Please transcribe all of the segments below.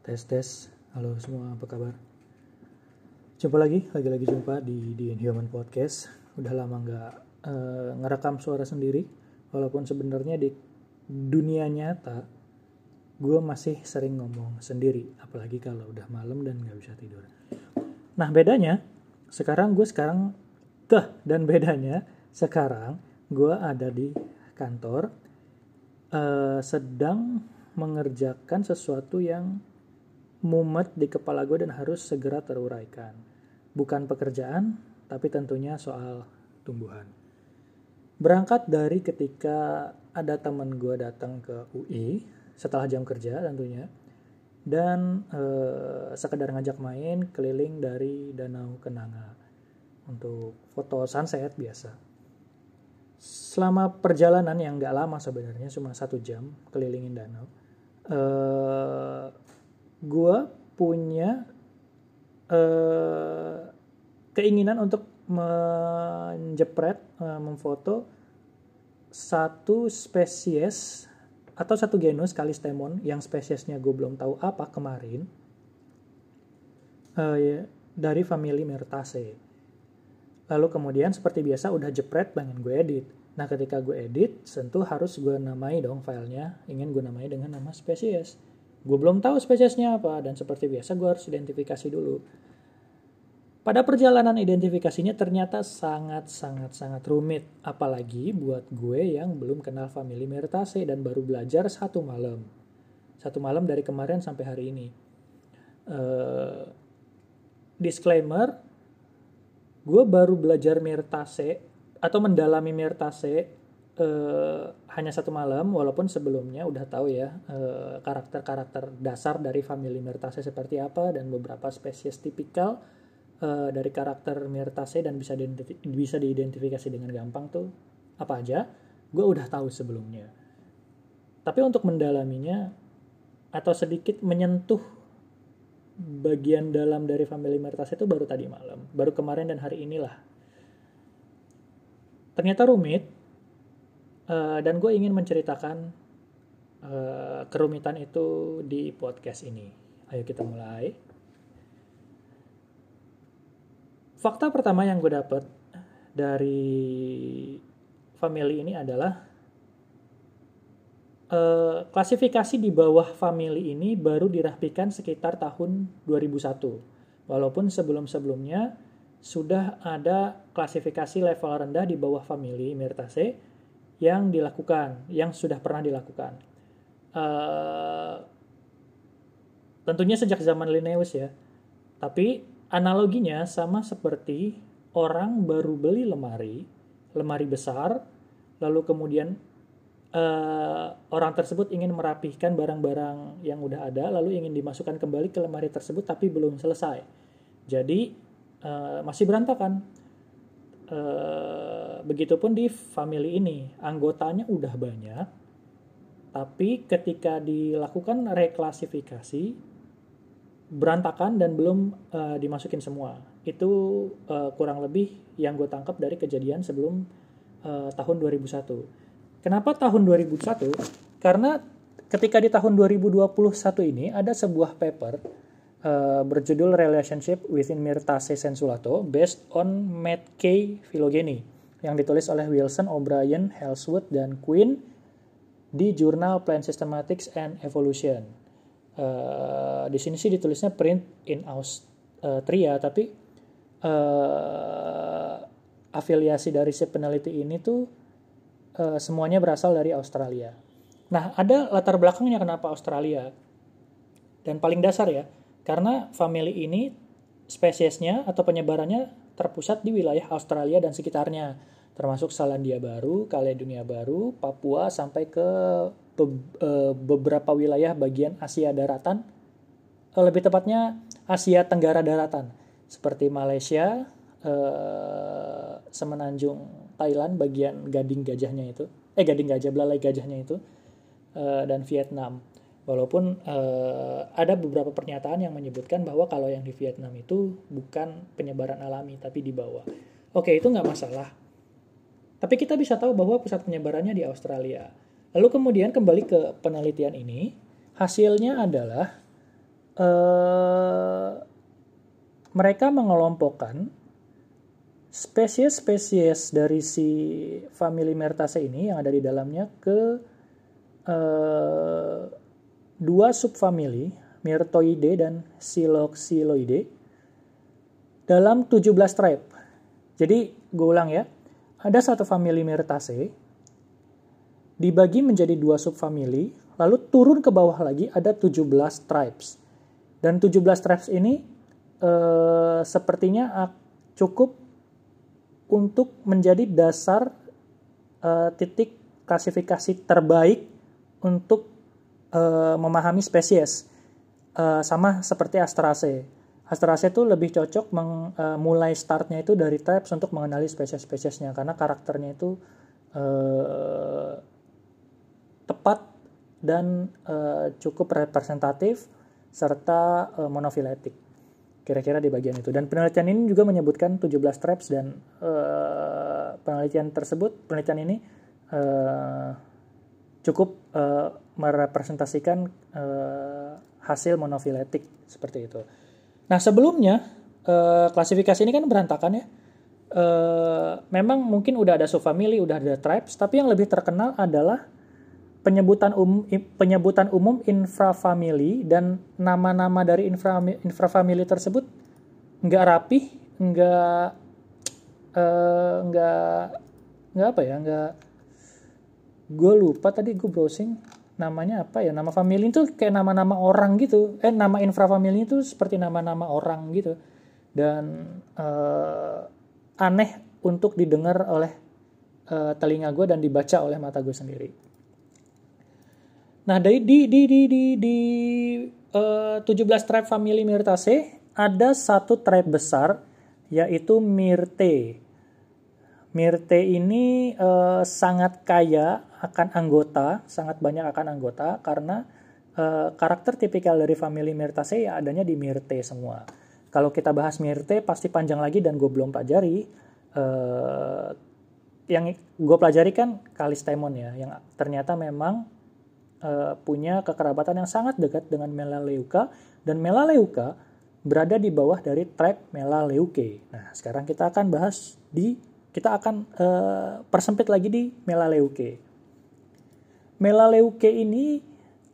Tes tes, halo semua apa kabar? Jumpa lagi, lagi-lagi jumpa di di Inhuman Podcast. Udah lama nggak uh, ngerekam suara sendiri, walaupun sebenarnya di dunia nyata gue masih sering ngomong sendiri, apalagi kalau udah malam dan nggak bisa tidur. Nah bedanya, sekarang gue sekarang, tuh dan bedanya sekarang gue ada di kantor, uh, sedang mengerjakan sesuatu yang mumet di kepala gue dan harus segera teruraikan. Bukan pekerjaan, tapi tentunya soal tumbuhan. Berangkat dari ketika ada teman gue datang ke UI setelah jam kerja tentunya dan eh, sekedar ngajak main keliling dari Danau Kenanga untuk foto sunset biasa. Selama perjalanan yang nggak lama sebenarnya cuma satu jam kelilingin danau, eh, gue punya uh, keinginan untuk menjepret, uh, memfoto satu spesies atau satu genus Kalistemon yang spesiesnya gue belum tahu apa kemarin uh, ya, dari famili Myrtaceae. Lalu kemudian seperti biasa udah jepret pengen gue edit. Nah ketika gue edit tentu harus gue namai dong filenya ingin gue namai dengan nama spesies Gue belum tahu spesiesnya apa dan seperti biasa gue harus identifikasi dulu. Pada perjalanan identifikasinya ternyata sangat-sangat-sangat rumit. Apalagi buat gue yang belum kenal famili Myrtaceae dan baru belajar satu malam. Satu malam dari kemarin sampai hari ini. Uh, disclaimer, gue baru belajar Myrtaceae atau mendalami Myrtaceae uh, hanya satu malam walaupun sebelumnya udah tahu ya karakter karakter-karakter dasar dari famili Myrtaceae seperti apa dan beberapa spesies tipikal uh, dari karakter Myrtaceae dan bisa bisa diidentifikasi dengan gampang tuh apa aja gue udah tahu sebelumnya. Tapi untuk mendalaminya atau sedikit menyentuh bagian dalam dari famili Myrtaceae itu baru tadi malam baru kemarin dan hari inilah ternyata rumit Uh, dan gue ingin menceritakan uh, kerumitan itu di podcast ini. Ayo kita mulai. Fakta pertama yang gue dapet dari family ini adalah uh, klasifikasi di bawah family ini baru dirapikan sekitar tahun 2001. Walaupun sebelum-sebelumnya sudah ada klasifikasi level rendah di bawah family Myrtaceae yang dilakukan, yang sudah pernah dilakukan. Uh, tentunya sejak zaman Linnaeus ya. Tapi analoginya sama seperti orang baru beli lemari, lemari besar, lalu kemudian uh, orang tersebut ingin merapihkan barang-barang yang udah ada, lalu ingin dimasukkan kembali ke lemari tersebut tapi belum selesai. Jadi uh, masih berantakan. Uh, begitupun di family ini anggotanya udah banyak tapi ketika dilakukan reklasifikasi berantakan dan belum uh, dimasukin semua itu uh, kurang lebih yang gue tangkap dari kejadian sebelum uh, tahun 2001 kenapa tahun 2001 karena ketika di tahun 2021 ini ada sebuah paper uh, berjudul Relationship Within Myrtaceae Sensulato based on Matt K. Phylogeny yang ditulis oleh Wilson, O'Brien, Hellswood, dan Quinn di jurnal Plant Systematics and Evolution. Uh, di sini sih ditulisnya print in Austria, tapi uh, afiliasi dari si peneliti ini tuh uh, semuanya berasal dari Australia. Nah, ada latar belakangnya kenapa Australia. Dan paling dasar ya, karena family ini spesiesnya atau penyebarannya terpusat di wilayah Australia dan sekitarnya, termasuk Selandia Baru, Kaledonia Baru, Papua, sampai ke be e, beberapa wilayah bagian Asia daratan, e, lebih tepatnya Asia Tenggara daratan, seperti Malaysia, eh, Semenanjung Thailand, bagian Gading Gajahnya itu, eh Gading Gajah, belalai gajahnya itu, eh, dan Vietnam. Walaupun uh, ada beberapa pernyataan yang menyebutkan bahwa kalau yang di Vietnam itu bukan penyebaran alami tapi di bawah. Oke, itu nggak masalah. Tapi kita bisa tahu bahwa pusat penyebarannya di Australia. Lalu kemudian kembali ke penelitian ini, hasilnya adalah eh, mereka mengelompokkan spesies-spesies dari si famili Myrtaceae ini yang ada di dalamnya ke eh, dua subfamili, Myrtoidae dan Siloxyloidae dalam 17 tribe. Jadi gue ulang ya, ada satu famili Myrtaceae dibagi menjadi dua subfamili, lalu turun ke bawah lagi ada 17 tribes. Dan 17 tribes ini eh, sepertinya cukup untuk menjadi dasar eh, titik klasifikasi terbaik untuk eh, memahami spesies. Eh, sama seperti Astraceae. Astraceae itu lebih cocok meng, uh, mulai startnya itu dari tribes untuk mengenali spesies-spesiesnya karena karakternya itu uh, tepat dan uh, cukup representatif serta uh, monofiletik. Kira-kira di bagian itu. Dan penelitian ini juga menyebutkan 17 traps dan uh, penelitian tersebut, penelitian ini uh, cukup uh, merepresentasikan uh, hasil monofiletik seperti itu. Nah sebelumnya uh, klasifikasi ini kan berantakan ya. Uh, memang mungkin udah ada subfamily, udah ada tribes, tapi yang lebih terkenal adalah penyebutan umum penyebutan umum infrafamily dan nama-nama dari infra infrafamily tersebut nggak rapi, nggak uh, nggak nggak apa ya, nggak gue lupa tadi gue browsing namanya apa ya nama family itu kayak nama-nama orang gitu. Eh nama infrafamily itu seperti nama-nama orang gitu. Dan uh, aneh untuk didengar oleh uh, telinga gue dan dibaca oleh mata gue sendiri Nah, dari di di di di, di uh, 17 tribe family Myrtaceae ada satu tribe besar yaitu Myrte. Myrte ini uh, sangat kaya akan anggota, sangat banyak akan anggota karena uh, karakter tipikal dari family Myrtaceae ya adanya di Myrte semua. Kalau kita bahas Myrte pasti panjang lagi dan gue belum pelajari. Uh, yang gue pelajari kan Kalistemon ya, yang ternyata memang uh, punya kekerabatan yang sangat dekat dengan Melaleuca dan Melaleuca berada di bawah dari tribe Melaleuke. Nah, sekarang kita akan bahas di kita akan uh, persempit lagi di Melaleuke. Melaleuke ini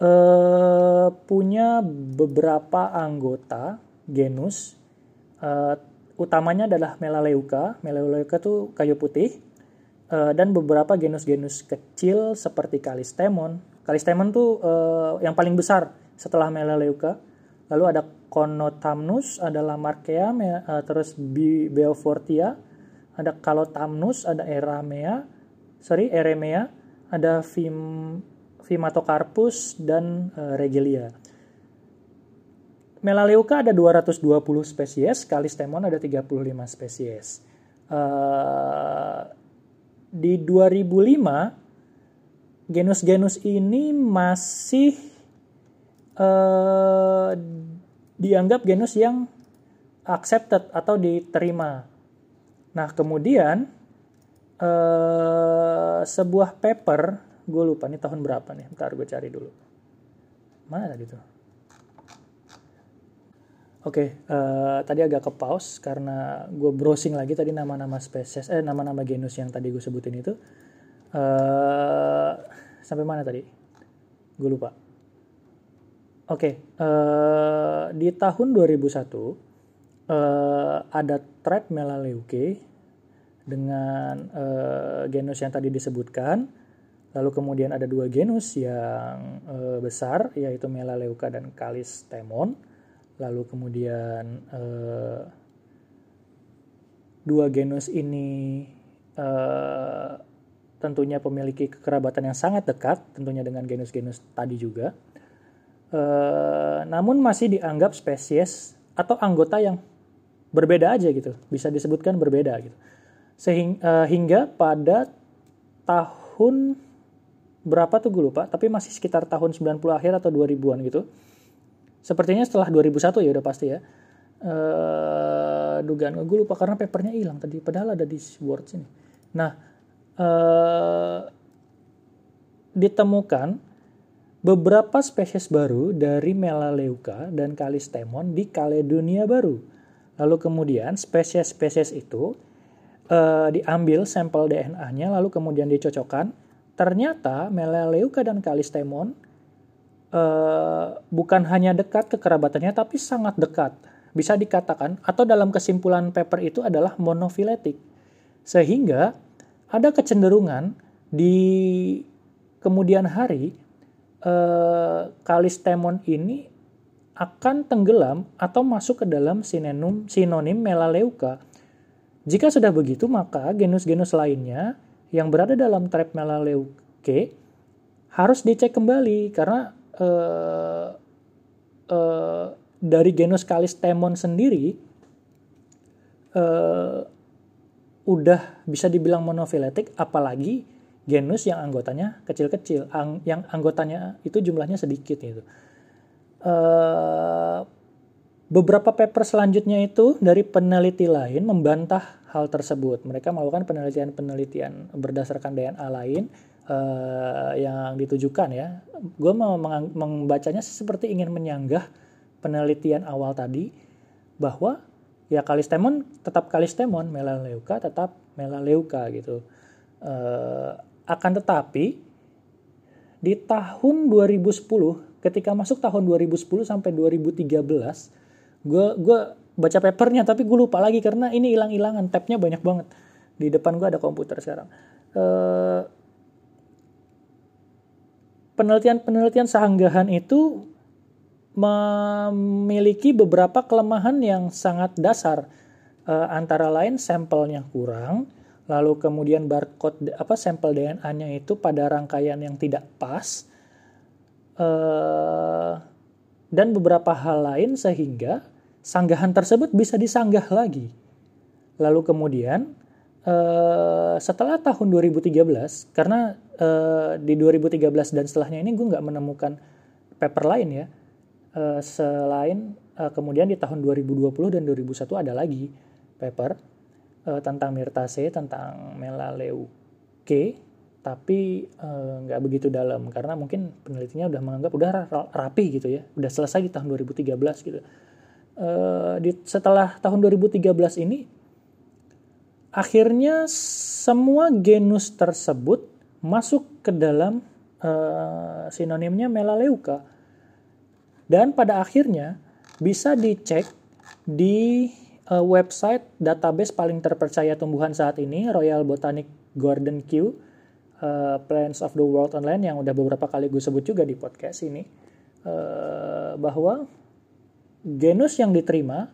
uh, punya beberapa anggota genus uh, utamanya adalah Melaleuca. Melaleuca itu kayu putih dan beberapa genus-genus kecil seperti Kalistemon, Kalistemon tuh uh, yang paling besar setelah Melaleuca. Lalu ada Conotamnus, ada Lamarckea, uh, terus Beaufortia, ada Calotamnus, ada Eramea, sorry Eremea, ada Vim, Vimatocarpus dan Regelia. Melaleuca ada 220 spesies, Kalistemon ada 35 spesies. Di 2005 genus-genus ini masih uh, dianggap genus yang accepted atau diterima. Nah, kemudian uh, sebuah paper, gue lupa nih tahun berapa nih, bentar gue cari dulu. Mana tadi tuh? Oke, okay, uh, eh, tadi agak ke pause karena gue browsing lagi tadi nama-nama spesies, eh nama-nama genus yang tadi gue sebutin itu. Uh, sampai mana tadi? Gue lupa. Oke, okay, uh, eh, di tahun 2001 uh, ada tribe Melaleuke dengan uh, genus yang tadi disebutkan. Lalu kemudian ada dua genus yang uh, besar yaitu Melaleuca dan Kalistemon. Lalu kemudian uh, dua genus ini uh, tentunya memiliki kekerabatan yang sangat dekat, tentunya dengan genus-genus tadi juga. E, namun masih dianggap spesies atau anggota yang berbeda aja gitu, bisa disebutkan berbeda gitu. Sehingga hingga pada tahun berapa tuh gue lupa, tapi masih sekitar tahun 90 akhir atau 2000-an gitu. Sepertinya setelah 2001 ya udah pasti ya. Uh, dugaan gue lupa karena papernya hilang tadi padahal ada di Word sini. Nah, uh, ditemukan beberapa spesies baru dari Melaleuca dan Kalistemon di Kaledonia Baru. Lalu kemudian spesies-spesies itu uh, diambil sampel DNA-nya lalu kemudian dicocokkan. Ternyata Melaleuca dan Kalistemon uh, bukan hanya dekat kekerabatannya tapi sangat dekat. Bisa dikatakan atau dalam kesimpulan paper itu adalah monofiletik. Sehingga ada kecenderungan di kemudian hari eh, Kalistemon ini akan tenggelam atau masuk ke dalam sinonim, sinonim Melaleuca. Jika sudah begitu, maka genus-genus lainnya yang berada dalam tribe Melaleucae harus dicek kembali karena eh, dari genus Kalistemon sendiri eh, udah bisa dibilang monofiletik, apalagi genus yang anggotanya kecil-kecil, ang yang anggotanya itu jumlahnya sedikit gitu. Uh, beberapa paper selanjutnya itu dari peneliti lain membantah hal tersebut. Mereka melakukan penelitian-penelitian berdasarkan DNA lain uh, yang ditujukan ya. Gue mau membacanya seperti ingin menyanggah penelitian awal tadi bahwa ya kalistemon tetap kalistemon, melaleuca tetap melaleuca gitu. Uh, akan tetapi di tahun 2010 ketika masuk tahun 2010 sampai 2013 gue gue baca papernya tapi gue lupa lagi karena ini hilang-hilangan tabnya banyak banget di depan gue ada komputer sekarang penelitian penelitian-penelitian sehanggahan itu memiliki beberapa kelemahan yang sangat dasar uh, antara lain sampelnya kurang lalu kemudian barcode apa sampel DNA-nya itu pada rangkaian yang tidak pas uh, dan beberapa hal lain sehingga sanggahan tersebut bisa disanggah lagi. Lalu kemudian uh, setelah tahun 2013 karena uh, di 2013 dan setelahnya ini gue nggak menemukan paper lain ya uh, selain uh, kemudian di tahun 2020 dan 2001 ada lagi paper uh, tentang Mirtase, tentang Melaleuke, tapi uh, nggak begitu dalam karena mungkin penelitinya udah menganggap udah rapi gitu ya, udah selesai di tahun 2013 gitu. Uh, di, setelah tahun 2013 ini, akhirnya semua genus tersebut masuk ke dalam uh, sinonimnya Melaleuca. Dan pada akhirnya bisa dicek di uh, website database paling terpercaya tumbuhan saat ini Royal Botanic Garden Q uh, Plants of the World Online yang udah beberapa kali gue sebut juga di podcast ini uh, bahwa genus yang diterima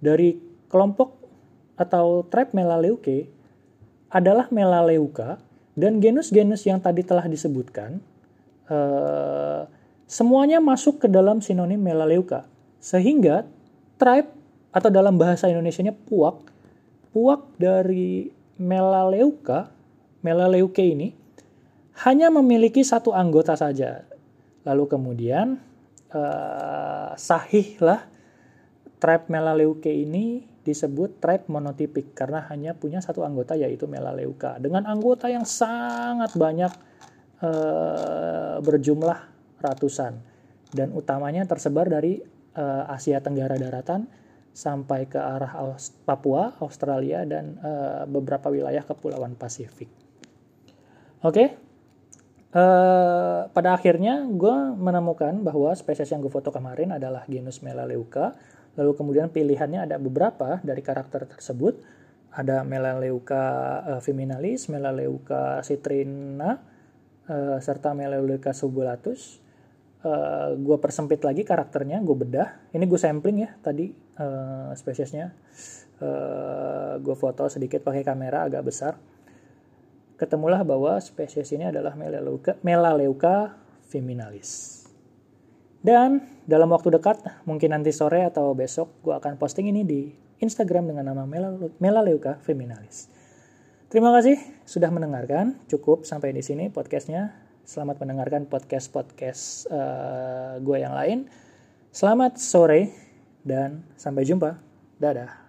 dari kelompok atau tribe Melaleucae adalah Melaleuca dan genus-genus yang tadi telah disebutkan uh, semuanya masuk ke dalam sinonim Melaleuca sehingga tribe atau dalam bahasa Indonesia-nya puak, puak dari Melaleuca, Melaleuca ini hanya memiliki satu anggota saja. Lalu kemudian uh, sahihlah tribe Melaleuca ini disebut tribe monotipik karena hanya punya satu anggota yaitu Melaleuca dengan anggota yang sangat banyak uh, berjumlah ratusan dan utamanya tersebar dari uh, Asia Tenggara daratan sampai ke arah Papua, Australia, dan uh, beberapa wilayah kepulauan Pasifik. Oke, pada akhirnya gue menemukan bahwa spesies yang gue foto kemarin adalah genus Melaleuca. Lalu kemudian pilihannya ada beberapa dari karakter tersebut. Ada Melaleuca uh, feminalis, Melaleuca citrina, uh, serta Melaleuca subulatus. Eh, gue persempit lagi karakternya gue bedah. Ini gue sampling ya tadi spesiesnya. Eh, gue foto sedikit pakai kamera agak besar. Ketemulah bahwa spesies ini adalah Melaleuca, Melaleuca feminalis dan dalam waktu dekat mungkin nanti sore atau besok gue akan posting ini di Instagram dengan nama Melaleuca feminalis Terima kasih sudah mendengarkan. Cukup sampai di sini podcastnya. Selamat mendengarkan podcast-podcast uh, gue yang lain. Selamat sore dan sampai jumpa. Dadah.